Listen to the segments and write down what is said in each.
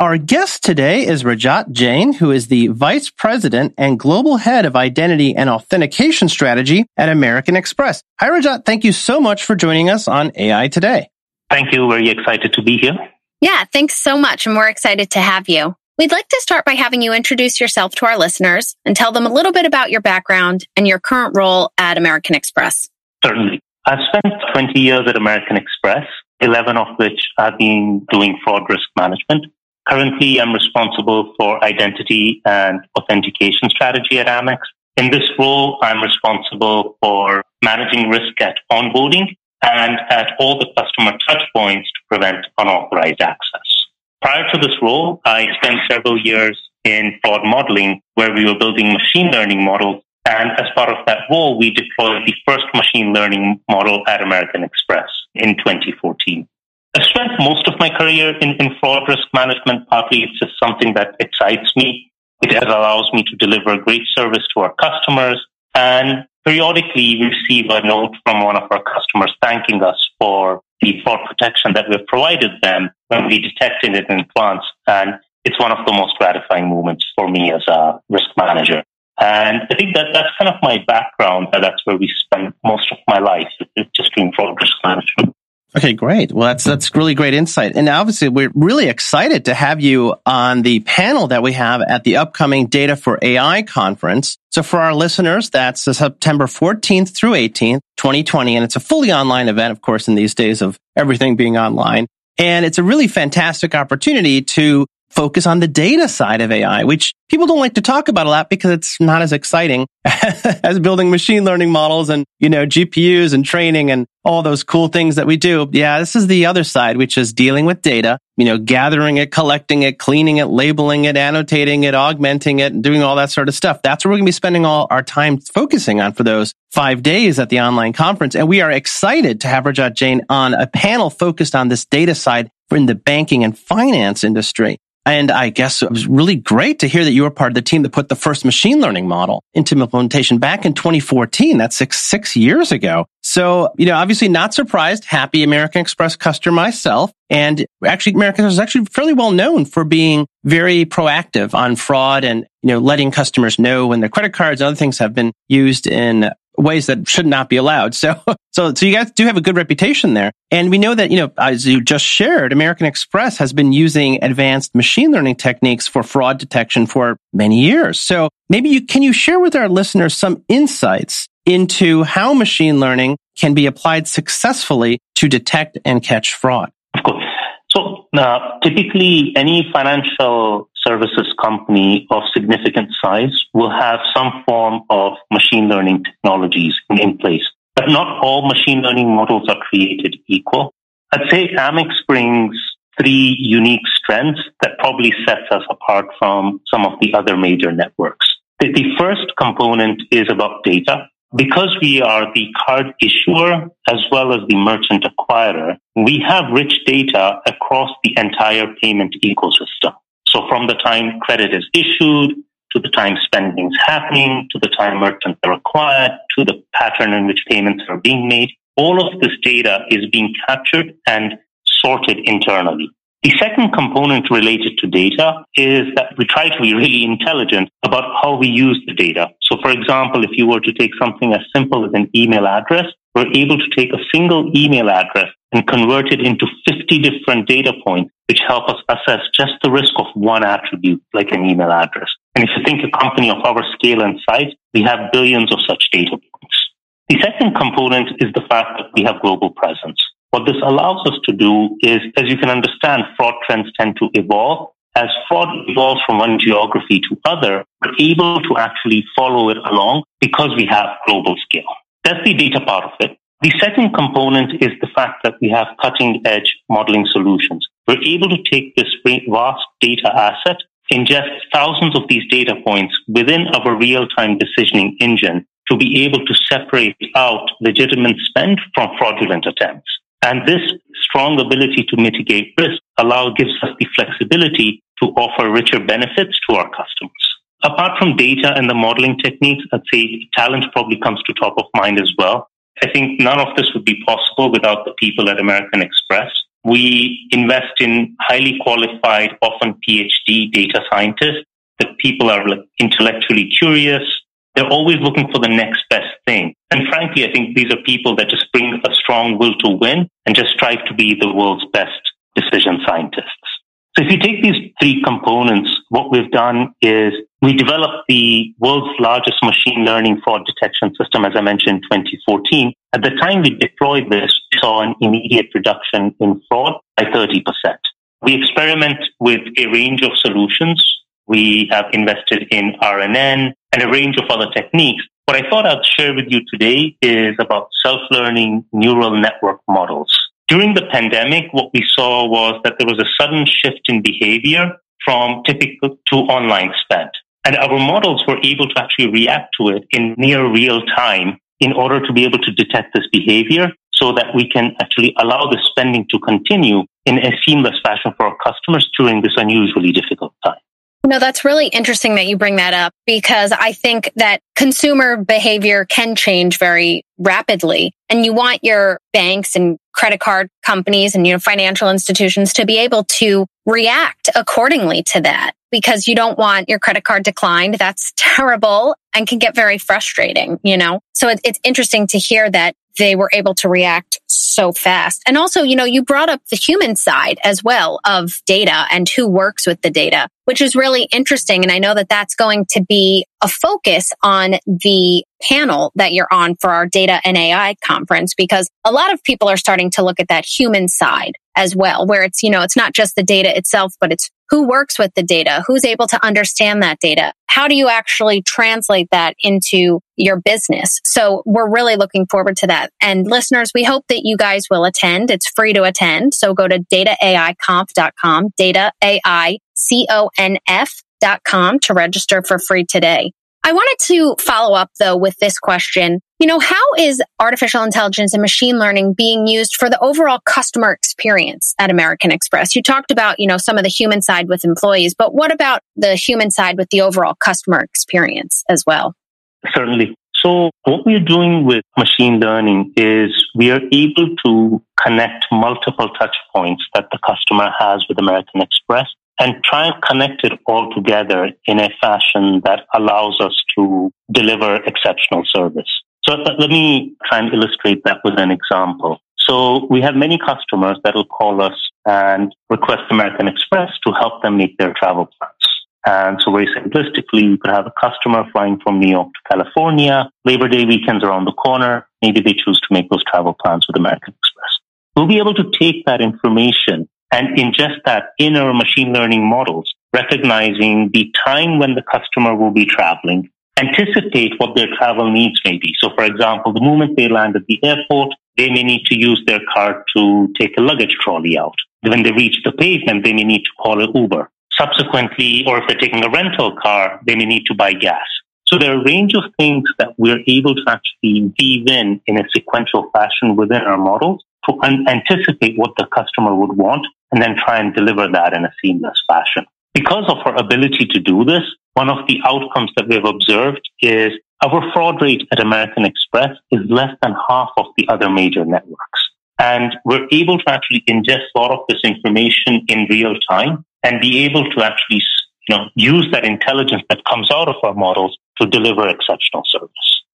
Our guest today is Rajat Jain, who is the Vice President and Global Head of Identity and Authentication Strategy at American Express. Hi, Rajat. Thank you so much for joining us on AI Today. Thank you. Very excited to be here. Yeah, thanks so much. And we're excited to have you. We'd like to start by having you introduce yourself to our listeners and tell them a little bit about your background and your current role at American Express. Certainly. I've spent 20 years at American Express, 11 of which I've been doing fraud risk management. Currently, I'm responsible for identity and authentication strategy at Amex. In this role, I'm responsible for managing risk at onboarding and at all the customer touch points to prevent unauthorized access. Prior to this role, I spent several years in fraud modeling where we were building machine learning models and as part of that role, we deployed the first machine learning model at American Express in 2014. I've spent most of my career in, in fraud risk management. Partly it's just something that excites me. It allows me to deliver great service to our customers. And periodically we receive a note from one of our customers thanking us for the fraud protection that we've provided them when we detected it in advance. And it's one of the most gratifying moments for me as a risk manager. And I think that that's kind of my background. That that's where we spend most of my life, just doing fraud risk management. Okay, great. Well, that's, that's really great insight. And obviously we're really excited to have you on the panel that we have at the upcoming Data for AI conference. So for our listeners, that's September 14th through 18th, 2020. And it's a fully online event, of course, in these days of everything being online. And it's a really fantastic opportunity to focus on the data side of AI, which people don't like to talk about a lot because it's not as exciting as building machine learning models and, you know, GPUs and training and all those cool things that we do. Yeah, this is the other side, which is dealing with data, you know, gathering it, collecting it, cleaning it, labeling it, annotating it, augmenting it, and doing all that sort of stuff. That's where we're going to be spending all our time focusing on for those five days at the online conference. And we are excited to have Rajat Jain on a panel focused on this data side for in the banking and finance industry. And I guess it was really great to hear that you were part of the team that put the first machine learning model into implementation back in 2014. That's six, six years ago. So, you know, obviously not surprised, happy American Express customer myself. And actually, American Express is actually fairly well known for being very proactive on fraud and, you know, letting customers know when their credit cards and other things have been used in ways that should not be allowed. So, so, so you guys do have a good reputation there. And we know that, you know, as you just shared, American Express has been using advanced machine learning techniques for fraud detection for many years. So maybe you, can you share with our listeners some insights into how machine learning can be applied successfully to detect and catch fraud? Of course. So uh, typically any financial services company of significant size will have some form machine learning technologies in place. But not all machine learning models are created equal. I'd say Amex brings three unique strengths that probably sets us apart from some of the other major networks. The, the first component is about data. Because we are the card issuer as well as the merchant acquirer, we have rich data across the entire payment ecosystem. So from the time credit is issued to the time spending is happening, to the time merchants are acquired, to the pattern in which payments are being made, all of this data is being captured and sorted internally. The second component related to data is that we try to be really intelligent about how we use the data. So for example, if you were to take something as simple as an email address, we're able to take a single email address and convert it into 50 different data points, which help us assess just the risk of one attribute, like an email address. And if you think a company of our scale and size, we have billions of such data points. The second component is the fact that we have global presence. What this allows us to do is, as you can understand, fraud trends tend to evolve. As fraud evolves from one geography to other, we're able to actually follow it along because we have global scale. That's the data part of it. The second component is the fact that we have cutting edge modeling solutions. We're able to take this vast data asset ingest thousands of these data points within our real-time decisioning engine to be able to separate out legitimate spend from fraudulent attempts. And this strong ability to mitigate risk allow gives us the flexibility to offer richer benefits to our customers. Apart from data and the modeling techniques, I'd say talent probably comes to top of mind as well. I think none of this would be possible without the people at American Express. We invest in highly qualified, often PhD data scientists. The people are intellectually curious. They're always looking for the next best thing. And frankly, I think these are people that just bring a strong will to win and just strive to be the world's best decision scientists. So if you take these three components, what we've done is we developed the world's largest machine learning fraud detection system, as I mentioned, in 2014. At the time we deployed this, we saw an immediate reduction in fraud by 30%. We experiment with a range of solutions. We have invested in RNN and a range of other techniques. What I thought I'd share with you today is about self-learning neural network models. During the pandemic, what we saw was that there was a sudden shift in behavior from typical to online spend. And our models were able to actually react to it in near real time in order to be able to detect this behavior so that we can actually allow the spending to continue in a seamless fashion for our customers during this unusually difficult time. No, that's really interesting that you bring that up because I think that consumer behavior can change very rapidly and you want your banks and credit card companies and you know financial institutions to be able to react accordingly to that because you don't want your credit card declined. That's terrible and can get very frustrating, you know? So it's interesting to hear that they were able to react so fast. And also, you know, you brought up the human side as well of data and who works with the data, which is really interesting. And I know that that's going to be a focus on the panel that you're on for our data and AI conference because a lot of people are starting to look at that human side as well, where it's, you know, it's not just the data itself, but it's who works with the data? Who's able to understand that data? How do you actually translate that into your business? So we're really looking forward to that. And listeners, we hope that you guys will attend. It's free to attend. So go to dataiconf.com, dataiconf.com to register for free today. I wanted to follow up though with this question. You know, how is artificial intelligence and machine learning being used for the overall customer experience at American Express? You talked about, you know, some of the human side with employees, but what about the human side with the overall customer experience as well? Certainly. So what we're doing with machine learning is we are able to connect multiple touch points that the customer has with American Express and try and connect it all together in a fashion that allows us to deliver exceptional service. So let me try and illustrate that with an example. So we have many customers that will call us and request American Express to help them make their travel plans. And so very simplistically, you could have a customer flying from New York to California. Labor Day weekends around the corner. Maybe they choose to make those travel plans with American Express. We'll be able to take that information and ingest that in our machine learning models, recognizing the time when the customer will be traveling, anticipate what their travel needs may be. So, for example, the moment they land at the airport, they may need to use their card to take a luggage trolley out. When they reach the pavement, they may need to call an Uber. Subsequently, or if they're taking a rental car, they may need to buy gas. So there are a range of things that we're able to actually weave in in a sequential fashion within our models to anticipate what the customer would want and then try and deliver that in a seamless fashion. Because of our ability to do this, one of the outcomes that we've observed is our fraud rate at American Express is less than half of the other major networks. And we're able to actually ingest a lot of this information in real time and be able to actually you know, use that intelligence that comes out of our models to deliver exceptional service.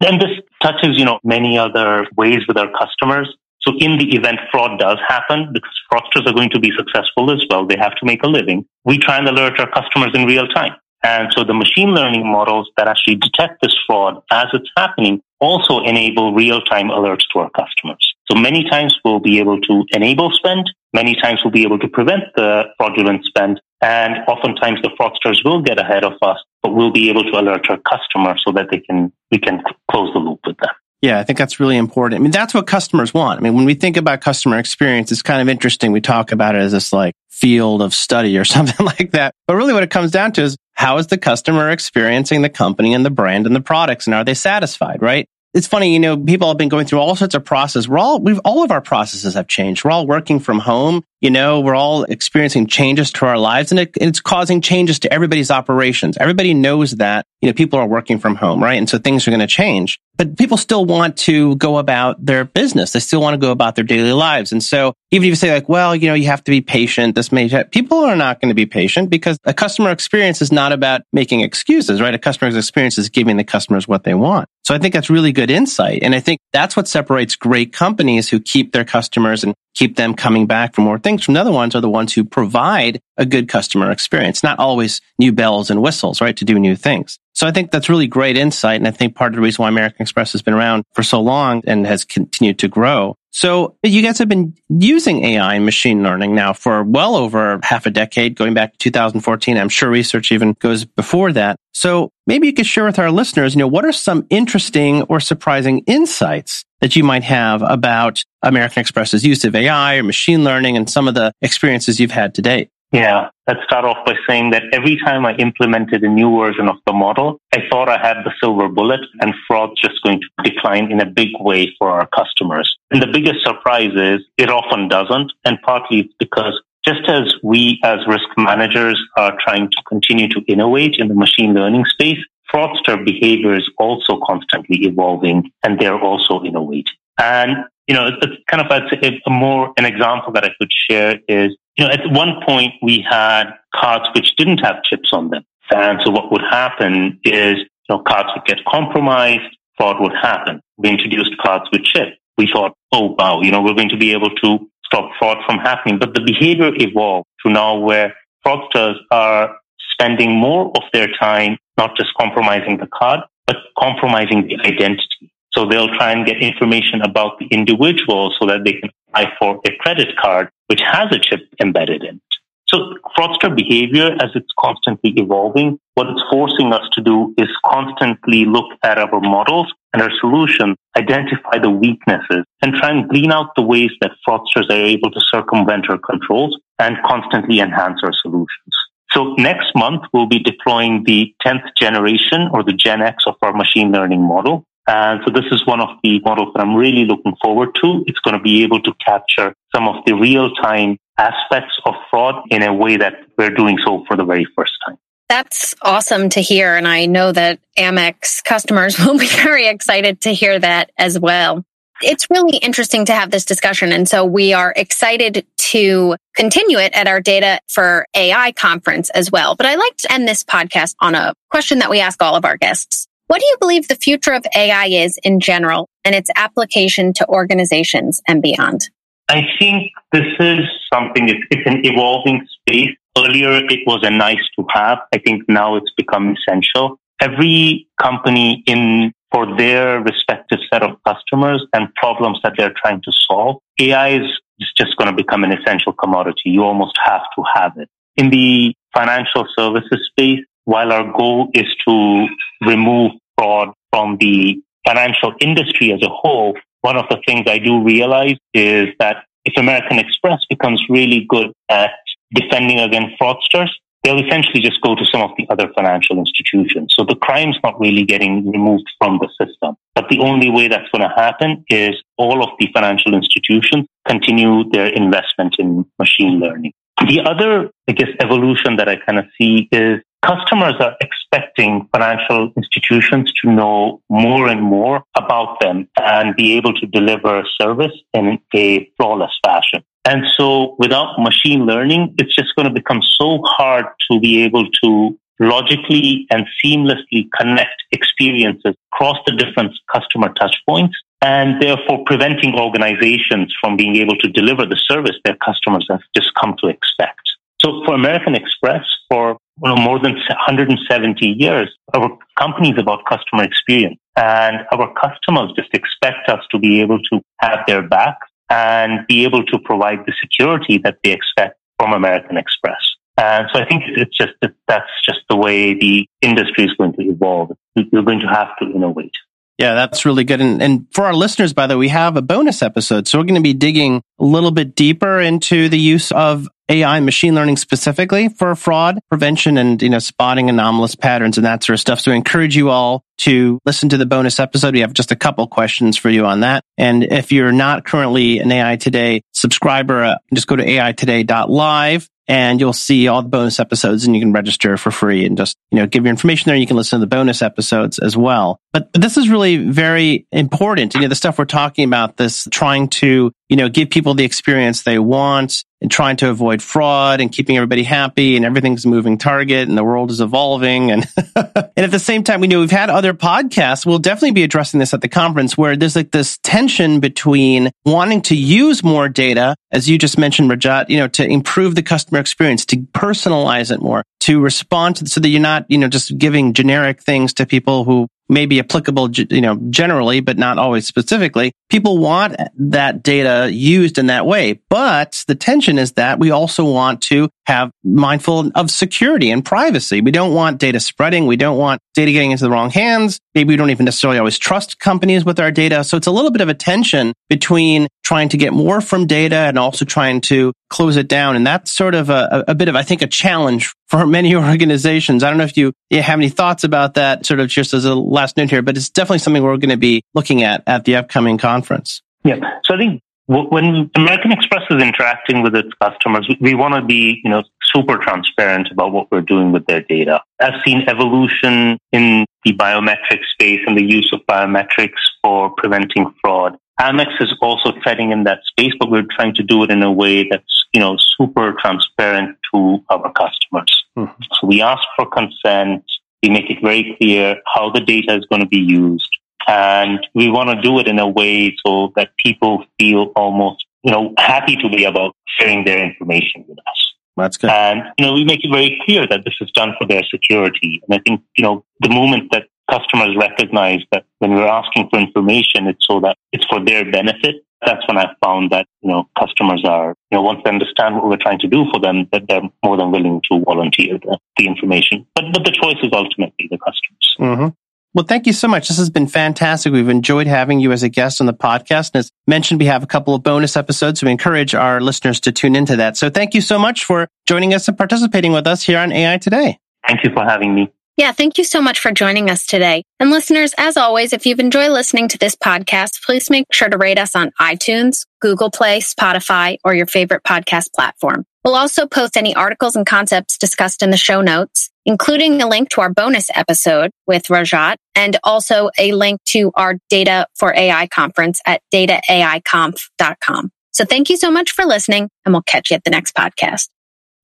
And this touches, you know, many other ways with our customers. So in the event fraud does happen, because fraudsters are going to be successful as well, they have to make a living. We try and alert our customers in real time. And so the machine learning models that actually detect this fraud as it's happening also enable real-time alerts to our customers. So many times we'll be able to enable spend. Many times we'll be able to prevent the fraudulent spend. And oftentimes the fraudsters will get ahead of us, but we'll be able to alert our customers so that they can, we can close the loop with them. Yeah, I think that's really important. I mean, that's what customers want. I mean, when we think about customer experience, it's kind of interesting. We talk about it as this like field of study or something like that. But really what it comes down to is how is the customer experiencing the company and the brand and the products and are they satisfied, right? It's funny, you know, people have been going through all sorts of processes. We're all, we've, all of our processes have changed. We're all working from home. You know, we're all experiencing changes to our lives and it, it's causing changes to everybody's operations. Everybody knows that, you know, people are working from home, right? And so things are going to change, but people still want to go about their business. They still want to go about their daily lives. And so even if you say like, well, you know, you have to be patient, this may, people are not going to be patient because a customer experience is not about making excuses, right? A customer's experience is giving the customers what they want. So I think that's really good insight. And I think that's what separates great companies who keep their customers and keep them coming back for more things from the other ones are the ones who provide a good customer experience, not always new bells and whistles, right? To do new things. So I think that's really great insight. And I think part of the reason why American Express has been around for so long and has continued to grow. So you guys have been using AI and machine learning now for well over half a decade, going back to 2014. I'm sure research even goes before that. So maybe you could share with our listeners, you know, what are some interesting or surprising insights that you might have about American Express's use of AI or machine learning and some of the experiences you've had to date? Yeah, let's start off by saying that every time I implemented a new version of the model, I thought I had the silver bullet and fraud's just going to decline in a big way for our customers. And the biggest surprise is it often doesn't. And partly it's because just as we as risk managers are trying to continue to innovate in the machine learning space, fraudster behavior is also constantly evolving and they're also innovating. And, you know, it's kind of a, a more, an example that I could share is, you know, at one point we had cards which didn't have chips on them. And so what would happen is, you know, cards would get compromised, fraud would happen. We introduced cards with chips. We thought, oh wow, you know, we're going to be able to stop fraud from happening. But the behavior evolved to now where fraudsters are spending more of their time not just compromising the card, but compromising the identity. So they'll try and get information about the individual so that they can apply for a credit card, which has a chip embedded in it. So fraudster behavior, as it's constantly evolving, what it's forcing us to do is constantly look at our models and our solutions, identify the weaknesses, and try and glean out the ways that fraudsters are able to circumvent our controls and constantly enhance our solutions. So next month, we'll be deploying the 10th generation or the Gen X of our machine learning model. And so this is one of the models that I'm really looking forward to. It's going to be able to capture some of the real time aspects of fraud in a way that we're doing so for the very first time. That's awesome to hear. And I know that Amex customers will be very excited to hear that as well. It's really interesting to have this discussion. And so we are excited to continue it at our data for AI conference as well. But I like to end this podcast on a question that we ask all of our guests. What do you believe the future of AI is in general and its application to organizations and beyond? I think this is something, it's, it's an evolving space. Earlier, it was a nice to have. I think now it's become essential. Every company in for their respective set of customers and problems that they're trying to solve. AI is just going to become an essential commodity. You almost have to have it. In the financial services space, while our goal is to remove fraud from the financial industry as a whole, one of the things I do realize is that if American Express becomes really good at defending against fraudsters, they'll essentially just go to some of the other financial institutions. So the crime's not really getting removed from the system. But the only way that's going to happen is all of the financial institutions continue their investment in machine learning. The other, I guess, evolution that I kind of see is customers are expecting financial institutions to know more and more about them and be able to deliver service in a flawless fashion. And so without machine learning, it's just going to become so hard to be able to logically and seamlessly connect experiences across the different customer touchpoints and therefore preventing organizations from being able to deliver the service their customers have just come to expect. So for American Express, for you know, more than 170 years, our company is about customer experience and our customers just expect us to be able to have their back and be able to provide the security that they expect from American Express. And so I think it's just that that's just the way the industry is going to evolve. You're going to have to innovate. Yeah, that's really good. And, and for our listeners, by the way, we have a bonus episode. So we're going to be digging a little bit deeper into the use of AI machine learning specifically for fraud prevention and, you know, spotting anomalous patterns and that sort of stuff. So I encourage you all to listen to the bonus episode. We have just a couple questions for you on that. And if you're not currently an AI Today subscriber, uh, just go to aitoday.live and you'll see all the bonus episodes and you can register for free and just, you know, give your information there. You can listen to the bonus episodes as well. But, this is really very important. You know, the stuff we're talking about, this trying to, you know, give people the experience they want and trying to avoid fraud and keeping everybody happy and everything's moving target and the world is evolving. And, and at the same time, we know we've had other podcasts. We'll definitely be addressing this at the conference where there's like this tension between wanting to use more data, as you just mentioned, Rajat, you know, to improve the customer experience, to personalize it more, to respond to, so that you're not, you know, just giving generic things to people who may be applicable, you know, generally, but not always specifically. People want that data used in that way. But the tension is that we also want to have mindful of security and privacy. We don't want data spreading. We don't want data getting into the wrong hands. Maybe we don't even necessarily always trust companies with our data. So it's a little bit of a tension between trying to get more from data and also trying to close it down. And that's sort of a, a bit of, I think, a challenge for many organizations. I don't know if you, you have any thoughts about that sort of just as a last note here, but it's definitely something we're going to be looking at at the upcoming conference. Yeah. So I think when American Express is interacting with its customers, we want to be, you know, super transparent about what we're doing with their data. I've seen evolution in the biometric space and the use of biometrics for preventing fraud. Amex is also treading in that space, but we're trying to do it in a way that's, you know, super transparent to our customers. Mm-hmm. So we ask for consent. We make it very clear how the data is going to be used. And we want to do it in a way so that people feel almost, you know, happy to be about sharing their information with us. That's good. And, you know, we make it very clear that this is done for their security. And I think, you know, the moment that customers recognize that when we're asking for information, it's so that it's for their benefit. That's when I found that, you know, customers are, you know, once they understand what we're trying to do for them, that they're more than willing to volunteer the, the information. But, but the choice is ultimately the customers. Mm-hmm. Well, thank you so much. This has been fantastic. We've enjoyed having you as a guest on the podcast. And as mentioned, we have a couple of bonus episodes. So we encourage our listeners to tune into that. So thank you so much for joining us and participating with us here on AI Today. Thank you for having me. Yeah, thank you so much for joining us today. And listeners, as always, if you've enjoyed listening to this podcast, please make sure to rate us on iTunes, Google Play, Spotify, or your favorite podcast platform. We'll also post any articles and concepts discussed in the show notes, including a link to our bonus episode with Rajat and also a link to our Data for AI conference at dataiconf.com. So thank you so much for listening and we'll catch you at the next podcast.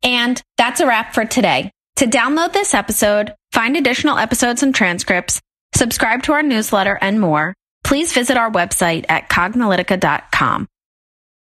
And that's a wrap for today. To download this episode, find additional episodes and transcripts, subscribe to our newsletter and more, please visit our website at cognilytica.com.